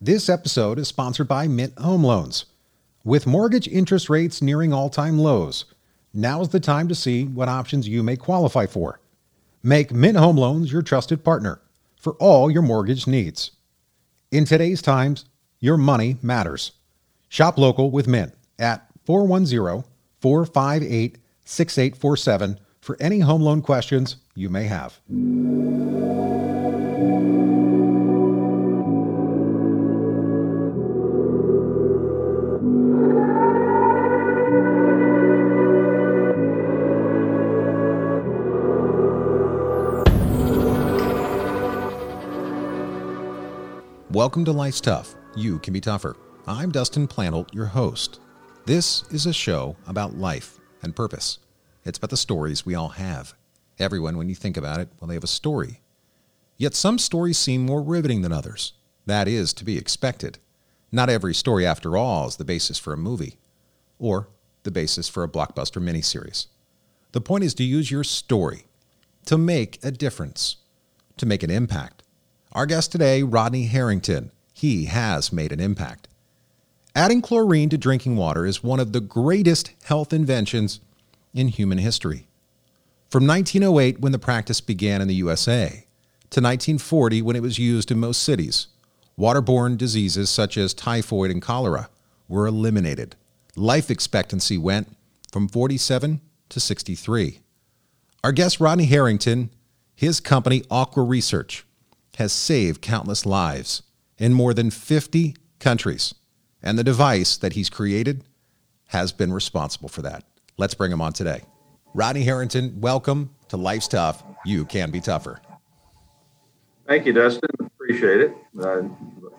This episode is sponsored by Mint Home Loans. With mortgage interest rates nearing all time lows, now's the time to see what options you may qualify for. Make Mint Home Loans your trusted partner for all your mortgage needs. In today's times, your money matters. Shop local with Mint at 410 458 6847 for any home loan questions you may have. Welcome to Life's Tough. You can be tougher. I'm Dustin Plantholt, your host. This is a show about life and purpose. It's about the stories we all have. Everyone, when you think about it, well, they have a story. Yet some stories seem more riveting than others. That is to be expected. Not every story, after all, is the basis for a movie or the basis for a blockbuster miniseries. The point is to use your story to make a difference, to make an impact. Our guest today, Rodney Harrington. He has made an impact. Adding chlorine to drinking water is one of the greatest health inventions in human history. From 1908, when the practice began in the USA, to 1940, when it was used in most cities, waterborne diseases such as typhoid and cholera were eliminated. Life expectancy went from 47 to 63. Our guest, Rodney Harrington, his company, Aqua Research, has saved countless lives in more than 50 countries, and the device that he's created has been responsible for that. Let's bring him on today. Rodney Harrington, welcome to Life's Tough. You can be tougher. Thank you, Dustin. Appreciate it. Uh,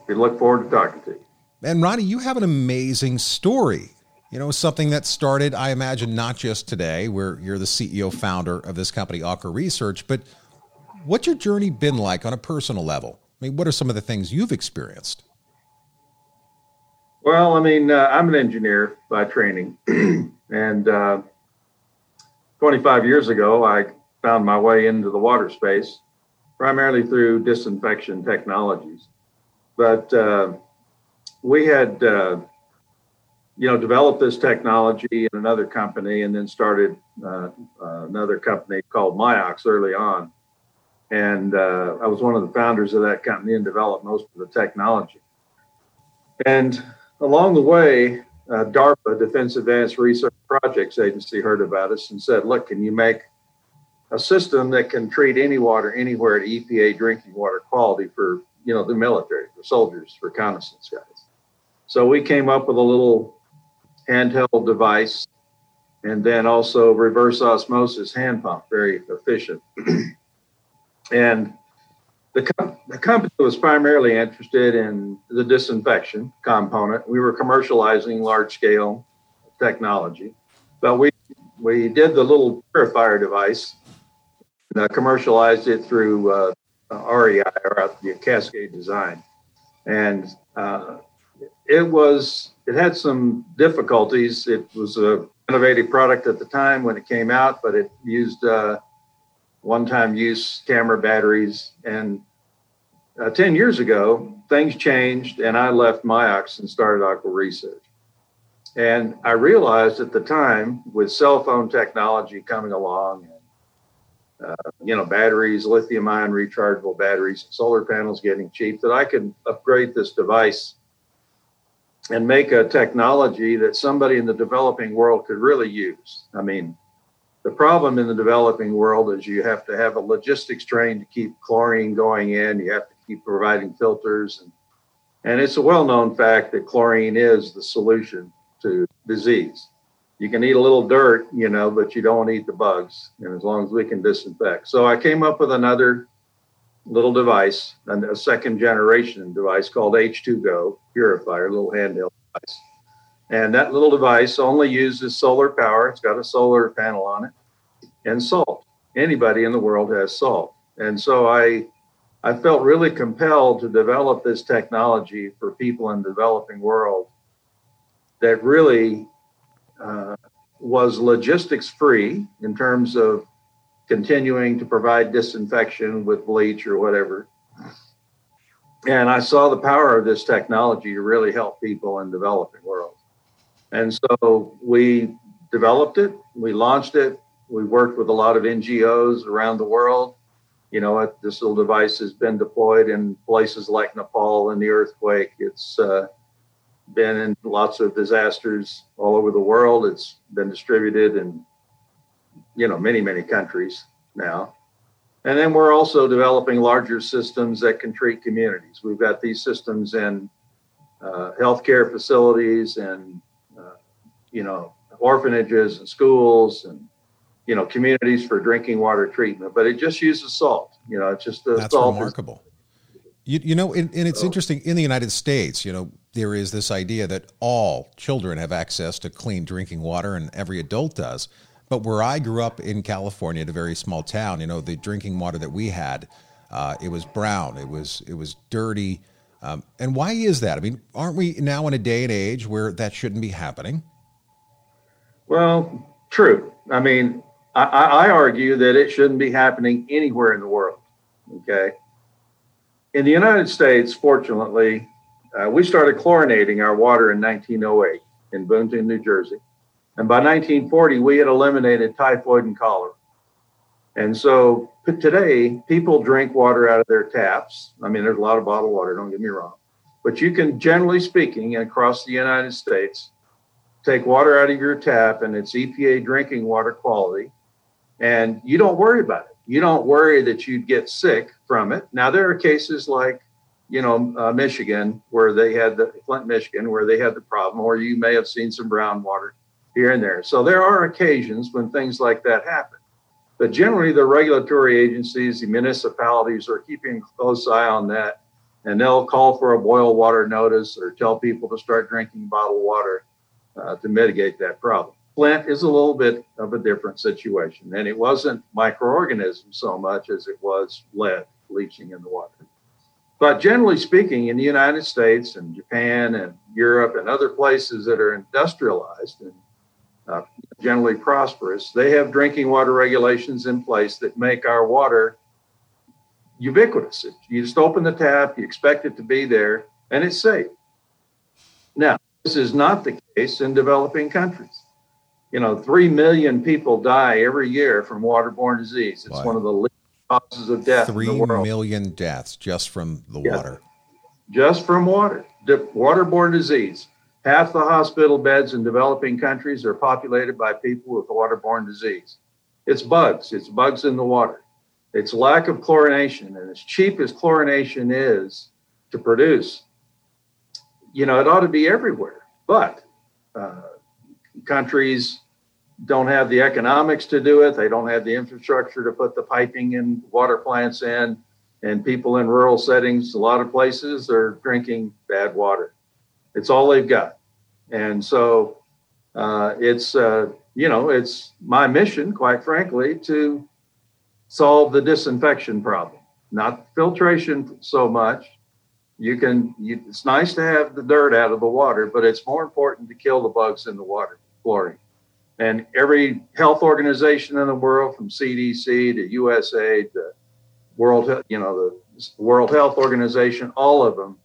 we look forward to talking to you. And Rodney, you have an amazing story. You know, something that started, I imagine, not just today, where you're the CEO founder of this company, Aqua Research, but What's your journey been like on a personal level? I mean, what are some of the things you've experienced? Well, I mean, uh, I'm an engineer by training, and uh, 25 years ago, I found my way into the water space, primarily through disinfection technologies. But uh, we had, uh, you know, developed this technology in another company, and then started uh, uh, another company called Miox early on and uh, I was one of the founders of that company and developed most of the technology. And along the way, uh, DARPA, Defense Advanced Research Projects Agency, heard about us and said, "Look, can you make a system that can treat any water anywhere at EPA drinking water quality for you know the military, for soldiers, reconnaissance guys?" So we came up with a little handheld device, and then also reverse osmosis hand pump, very efficient. And the, com- the company was primarily interested in the disinfection component. We were commercializing large scale technology, but we we did the little purifier device, uh, commercialized it through uh, REI or the Cascade Design, and uh, it was it had some difficulties. It was a innovative product at the time when it came out, but it used uh, one time use camera batteries. And uh, 10 years ago, things changed, and I left Miox and started Aqua Research. And I realized at the time, with cell phone technology coming along, and, uh, you know, batteries, lithium ion rechargeable batteries, solar panels getting cheap, that I could upgrade this device and make a technology that somebody in the developing world could really use. I mean, the problem in the developing world is you have to have a logistics train to keep chlorine going in. You have to keep providing filters. And, and it's a well known fact that chlorine is the solution to disease. You can eat a little dirt, you know, but you don't eat the bugs. And as long as we can disinfect. So I came up with another little device, a second generation device called H2Go purifier, a little handheld device and that little device only uses solar power. It's got a solar panel on it and salt. Anybody in the world has salt. And so I I felt really compelled to develop this technology for people in the developing world that really uh, was logistics free in terms of continuing to provide disinfection with bleach or whatever and I saw the power of this technology to really help people in developing world. And so we developed it, we launched it, we worked with a lot of NGOs around the world. You know, this little device has been deployed in places like Nepal and the earthquake. It's uh, been in lots of disasters all over the world. It's been distributed in, you know, many, many countries now. And then we're also developing larger systems that can treat communities. We've got these systems in uh, healthcare facilities and, uh, you know, orphanages and schools and, you know, communities for drinking water treatment. But it just uses salt. You know, it's just the That's salt. remarkable. You, you know, and, and it's so, interesting in the United States, you know, there is this idea that all children have access to clean drinking water and every adult does. But where I grew up in California, at a very small town, you know, the drinking water that we had, uh, it was brown, it was it was dirty. Um, and why is that? I mean, aren't we now in a day and age where that shouldn't be happening? Well, true. I mean, I, I argue that it shouldn't be happening anywhere in the world. Okay. In the United States, fortunately, uh, we started chlorinating our water in 1908 in Boonton, New Jersey. And by 1940, we had eliminated typhoid and cholera. And so today, people drink water out of their taps. I mean, there's a lot of bottled water, don't get me wrong. But you can, generally speaking, across the United States, take water out of your tap and it's EPA drinking water quality, and you don't worry about it. You don't worry that you'd get sick from it. Now, there are cases like, you know, uh, Michigan, where they had the Flint, Michigan, where they had the problem, or you may have seen some brown water here and there. So there are occasions when things like that happen. But generally, the regulatory agencies, the municipalities are keeping a close eye on that. And they'll call for a boil water notice or tell people to start drinking bottled water uh, to mitigate that problem. Flint is a little bit of a different situation. And it wasn't microorganisms so much as it was lead leaching in the water. But generally speaking, in the United States and Japan and Europe and other places that are industrialized and uh, generally prosperous, they have drinking water regulations in place that make our water ubiquitous. You just open the tap, you expect it to be there, and it's safe. Now, this is not the case in developing countries. You know, 3 million people die every year from waterborne disease. It's wow. one of the leading causes of death. Three million deaths just from the yeah. water. Just from water. Waterborne disease. Half the hospital beds in developing countries are populated by people with waterborne disease. It's bugs, it's bugs in the water. It's lack of chlorination. And as cheap as chlorination is to produce, you know, it ought to be everywhere. But uh, countries don't have the economics to do it. They don't have the infrastructure to put the piping and water plants in. And people in rural settings, a lot of places, are drinking bad water. It's all they've got. And so uh, it's, uh, you know, it's my mission, quite frankly, to solve the disinfection problem, not filtration so much. You can, you, it's nice to have the dirt out of the water, but it's more important to kill the bugs in the water, chlorine. And every health organization in the world, from CDC to USAID to World, you know, the World Health Organization, all of them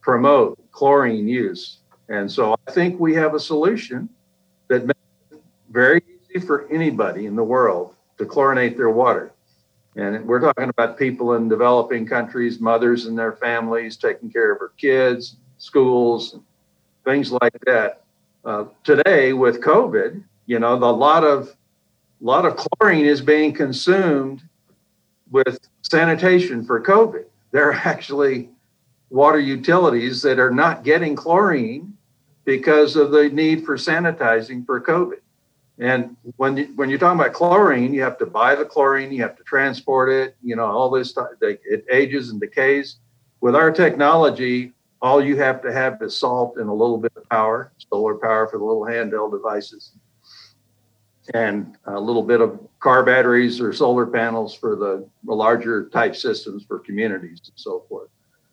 promote chlorine use and so I think we have a solution that makes it very easy for anybody in the world to chlorinate their water. And we're talking about people in developing countries, mothers and their families taking care of their kids, schools, things like that. Uh, today with COVID, you know, the lot of a lot of chlorine is being consumed with sanitation for COVID. There are actually water utilities that are not getting chlorine because of the need for sanitizing for COVID. And when you, when you're talking about chlorine, you have to buy the chlorine, you have to transport it, you know, all this stuff. It ages and decays. With our technology, all you have to have is salt and a little bit of power, solar power for the little handheld devices, and a little bit of car batteries or solar panels for the, larger type systems for communities and so forth.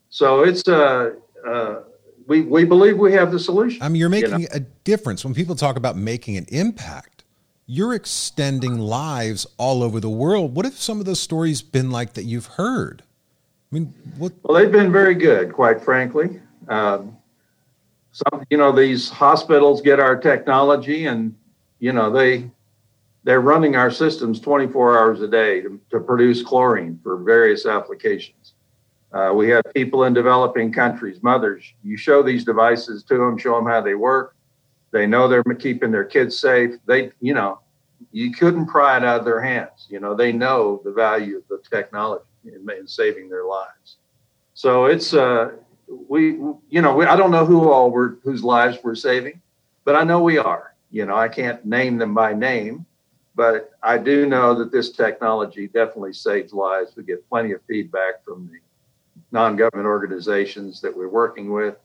So it's a, uh, uh, we, we believe we have the solution. I mean, you're making you know? a difference. When people talk about making an impact, you're extending lives all over the world. What have some of those stories been like that you've heard? I mean, what? Well, they've been very good, quite frankly. Um, some, you know, these hospitals get our technology, and you know they they're running our systems 24 hours a day to, to produce chlorine for various applications. Uh, we have people in developing countries, mothers. You show these devices to them, show them how they work. They know they're keeping their kids safe. They, you know, you couldn't pry it out of their hands. You know, they know the value of the technology in, in saving their lives. So it's uh, we, you know, we, I don't know who all we're whose lives we're saving, but I know we are. You know, I can't name them by name, but I do know that this technology definitely saves lives. We get plenty of feedback from the non-government organizations that we're working with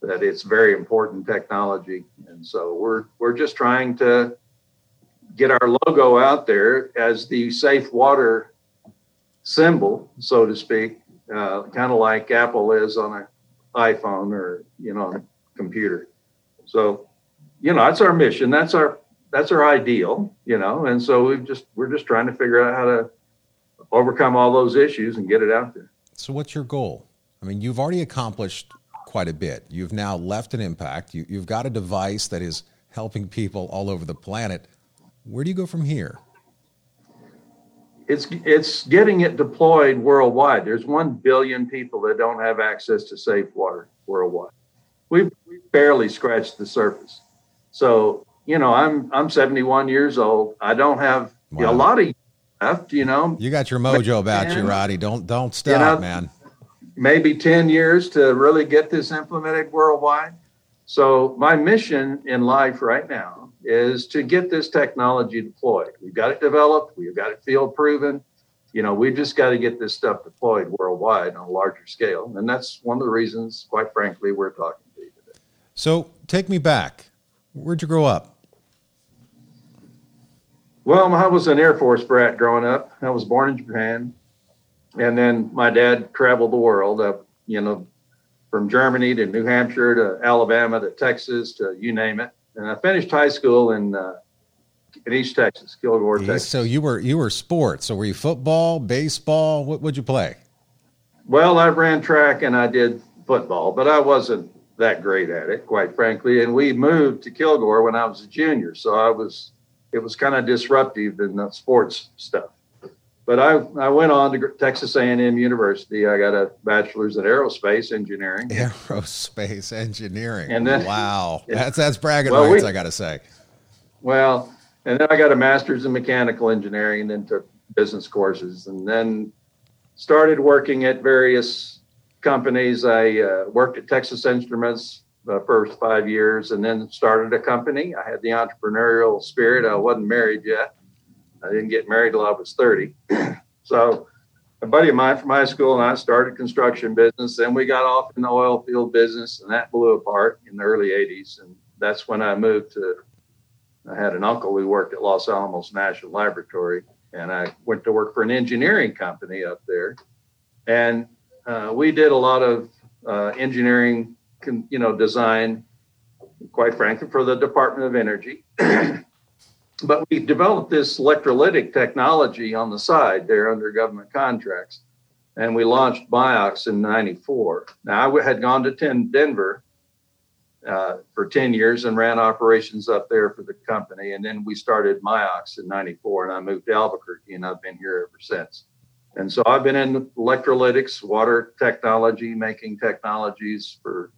that it's very important technology, and so we're we're just trying to get our logo out there as the safe water symbol, so to speak, uh, kind of like Apple is on an iPhone or you know computer. So, you know, that's our mission. That's our that's our ideal. You know, and so we just we're just trying to figure out how to overcome all those issues and get it out there. So, what's your goal? I mean, you've already accomplished quite a bit. You've now left an impact. You, you've got a device that is helping people all over the planet. Where do you go from here? It's it's getting it deployed worldwide. There's one billion people that don't have access to safe water worldwide. We've, we've barely scratched the surface. So you know, I'm I'm 71 years old. I don't have wow. a lot of left. You know, you got your mojo about you, Roddy. Don't don't stop, you know, man. Maybe 10 years to really get this implemented worldwide. So my mission in life right now is to get this technology deployed. We've got it developed, we've got it field proven. You know, we've just got to get this stuff deployed worldwide on a larger scale. And that's one of the reasons, quite frankly, we're talking to you today. So take me back. Where'd you grow up? Well, I was an Air Force brat growing up. I was born in Japan. And then my dad traveled the world up, you know, from Germany to New Hampshire to Alabama to Texas to you name it and I finished high school in uh, in East Texas, Kilgore, Texas. So you were you were sports. So were you football, baseball? What would you play? Well, I ran track and I did football, but I wasn't that great at it, quite frankly. And we moved to Kilgore when I was a junior, so I was it was kind of disruptive in the sports stuff. But I, I went on to Texas A&M University. I got a bachelor's in aerospace engineering. Aerospace engineering. And then, wow, that's that's bragging well, rights. We, I got to say. Well, and then I got a master's in mechanical engineering, and then took business courses, and then started working at various companies. I uh, worked at Texas Instruments the first five years, and then started a company. I had the entrepreneurial spirit. I wasn't married yet I didn't get married till I was 30. so a buddy of mine from high school and I started construction business. Then we got off in the oil field business and that blew apart in the early 80s. And that's when I moved to, I had an uncle who worked at Los Alamos National Laboratory and I went to work for an engineering company up there. And uh, we did a lot of uh, engineering, you know, design, quite frankly, for the Department of Energy. but we developed this electrolytic technology on the side. There under government contracts. And we launched Miox in 94 now i had gone to 10 denver uh, for 10 years and ran operations up there for the company. And then we started Miox in 94 and i moved to albuquerque and i've been here ever since. And so i've been in electrolytics water technology making technologies for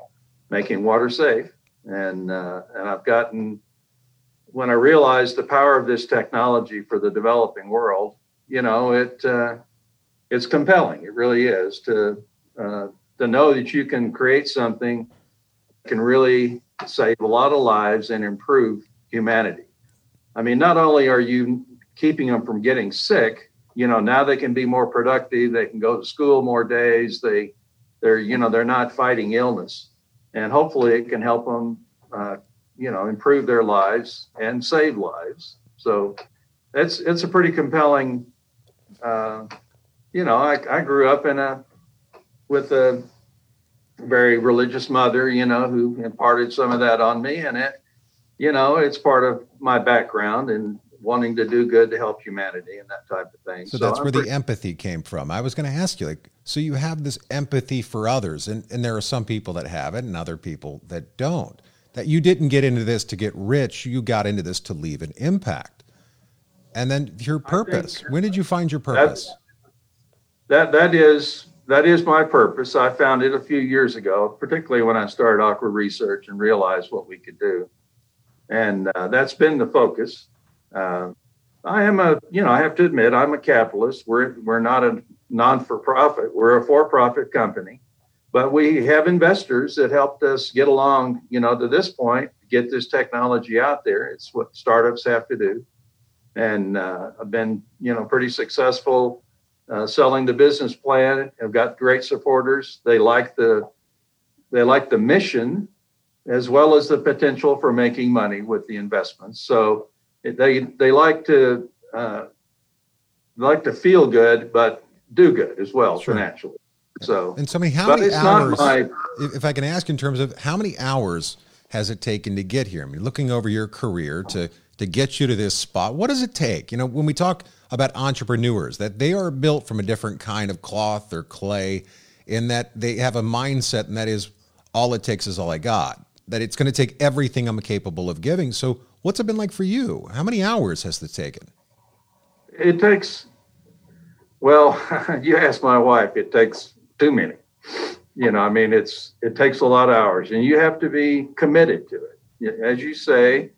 making water safe and uh, and i've gotten when I realized the power of this technology for the developing world, you know, it uh, it's compelling. It really is to uh, to know that you can create something can really save a lot of lives and improve humanity. I mean, not only are you keeping them from getting sick, you know, now they can be more productive. They can go to school more days. They they're you know they're not fighting illness, and hopefully it can help them uh, you know improve their lives and save lives. So it's it's a pretty compelling. Uh, you know, I, I grew up in a with a very religious mother, you know, who imparted some of that on me, and it, you know, it's part of my background and wanting to do good to help humanity and that type of thing. So, so that's I'm where pretty, the empathy came from. I was going to ask you, like, So you have this empathy for others, and, and there are some people that have it and other people that don't. That you didn't get into this to get rich, you got into this to leave an impact. And then your purpose. When did you find your purpose? That that is that is my purpose. I found it a few years ago, particularly when I started Aqua Research and realized what we could do, and uh, that's been the focus. Uh, I am a, you know, I have to admit, I'm a capitalist. We're we're not a non-for-profit. We're a for-profit company, but we have investors that helped us get along, you know, to this point, get this technology out there. It's what startups have to do, and uh, I've been, you know, pretty successful uh, selling the business plan. I've got great supporters. They like the they like the mission as well as the potential for making money with the investments. So they they like to uh, like to feel good, but do good as well sure. financially. So and so, many how many hours? My, if I can ask, in terms of how many hours has it taken to get here? I mean, looking over your career to to get you to this spot, what does it take? You know, when we talk about entrepreneurs, that they are built from a different kind of cloth or clay, in that they have a mindset, and that is all it takes is all I got. That it's going to take everything I'm capable of giving. So, What's it been like for you? How many hours has it taken? It takes, well, you ask my wife, it takes too many. You know, I mean, it's it takes a lot of hours, and you have to be committed to it. As you say,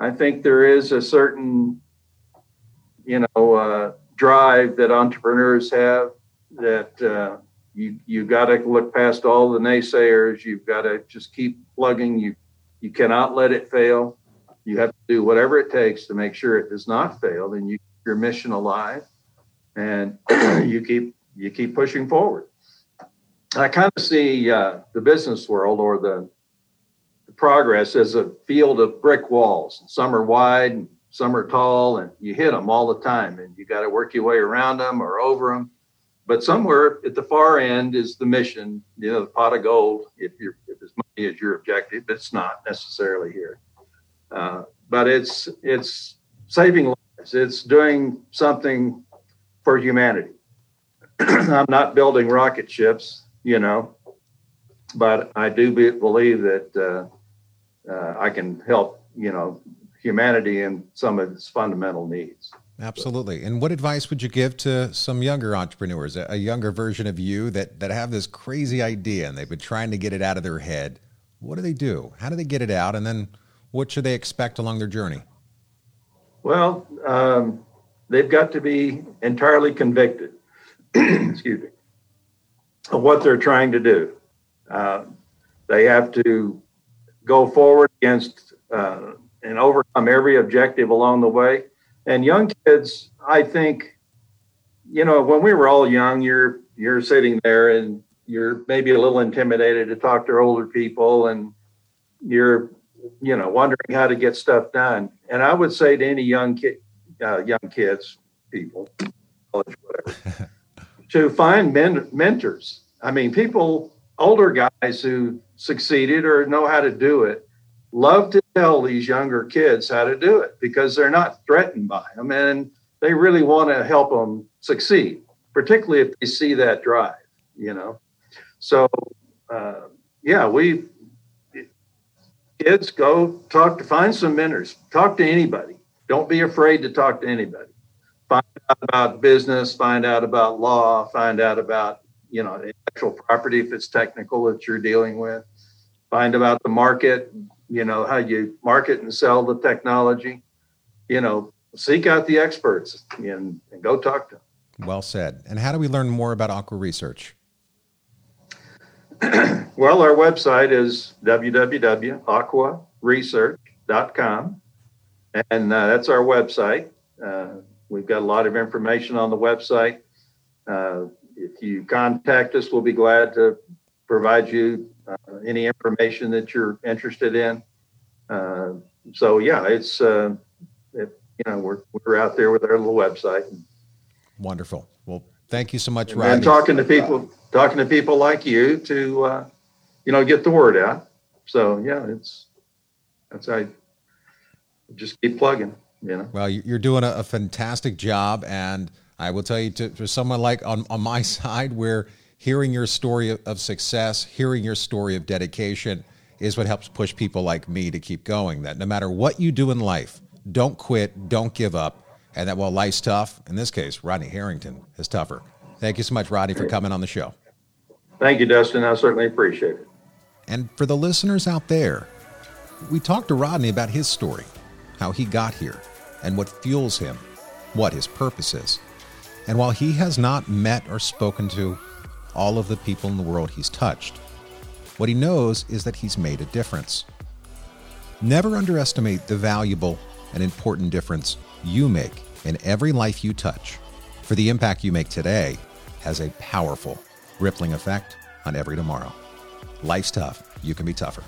I think there is a certain, you know, uh, drive that entrepreneurs have that uh, you you got to look past all the naysayers. You've got to just keep plugging. You you cannot let it fail. You have to do whatever it takes to make sure it does not fail, and you your mission alive, and you keep you keep pushing forward. I kind of see uh, the business world or the, the progress as a field of brick walls. Some are wide, and some are tall, and you hit them all the time, and you got to work your way around them or over them. But somewhere at the far end is the mission, you know, the pot of gold. If you're if it's money is your objective, it's not necessarily here. Uh, but it's it's saving lives. It's doing something for humanity. I'm not building rocket ships, you know, but I do be, believe that uh, uh, I can help, you know, humanity in some of its fundamental needs. Absolutely. And what advice would you give to some younger entrepreneurs, a younger version of you that that have this crazy idea and they've been trying to get it out of their head? What do they do? How do they get it out? And then what should they expect along their journey? Well, um, they've got to be entirely convicted, excuse me, of what they're trying to do. Uh, they have to go forward against uh, and overcome every objective along the way. And young kids, I think, you know, when we were all young, you're you're sitting there and you're maybe a little intimidated to talk to older people, and you're you know, wondering how to get stuff done. And I would say to any young kid, uh, young kids, people, college, whatever, to find men- mentors. I mean, people, older guys who succeeded or know how to do it, love to tell these younger kids how to do it because they're not threatened by them and they really want to help them succeed, particularly if they see that drive, you know. So, uh, yeah, we kids go talk to find some mentors talk to anybody don't be afraid to talk to anybody. Find out about business find out about law find out about you know intellectual property if it's technical that you're dealing with. Find about the market you know how you market and sell the technology. You know seek out the experts and, and go talk to them well said. And how do we learn more about aqua research? Well, our website is www.aquaresearch.com, and uh, that's our website. Uh, we've got a lot of information on the website. Uh, if you contact us, we'll be glad to provide you uh, any information that you're interested in. Uh, so, yeah, it's uh, it, you know we're we're out there with our little website. Wonderful. Well, thank you so much, Rodney. And talking to people talking to people like you to uh, you know get the word out. So yeah, it's that's I just keep plugging. You know. Well, you're doing a, a fantastic job, and I will tell you to, to someone like on on my side where hearing your story of success, hearing your story of dedication is what helps push people like me to keep going. That no matter what you do in life, don't quit, don't give up. And that while life's tough, in this case, Rodney Harrington is tougher. Thank you so much, Rodney, for coming on the show. Thank you, Dustin. I certainly appreciate it. And for the listeners out there, we talked to Rodney about his story, how he got here, and what fuels him, what his purpose is. And while he has not met or spoken to all of the people in the world he's touched, what he knows is that he's made a difference. Never underestimate the valuable and important difference you make in every life you touch, for the impact you make today has a powerful rippling effect on every tomorrow. Life's tough. You can be tougher.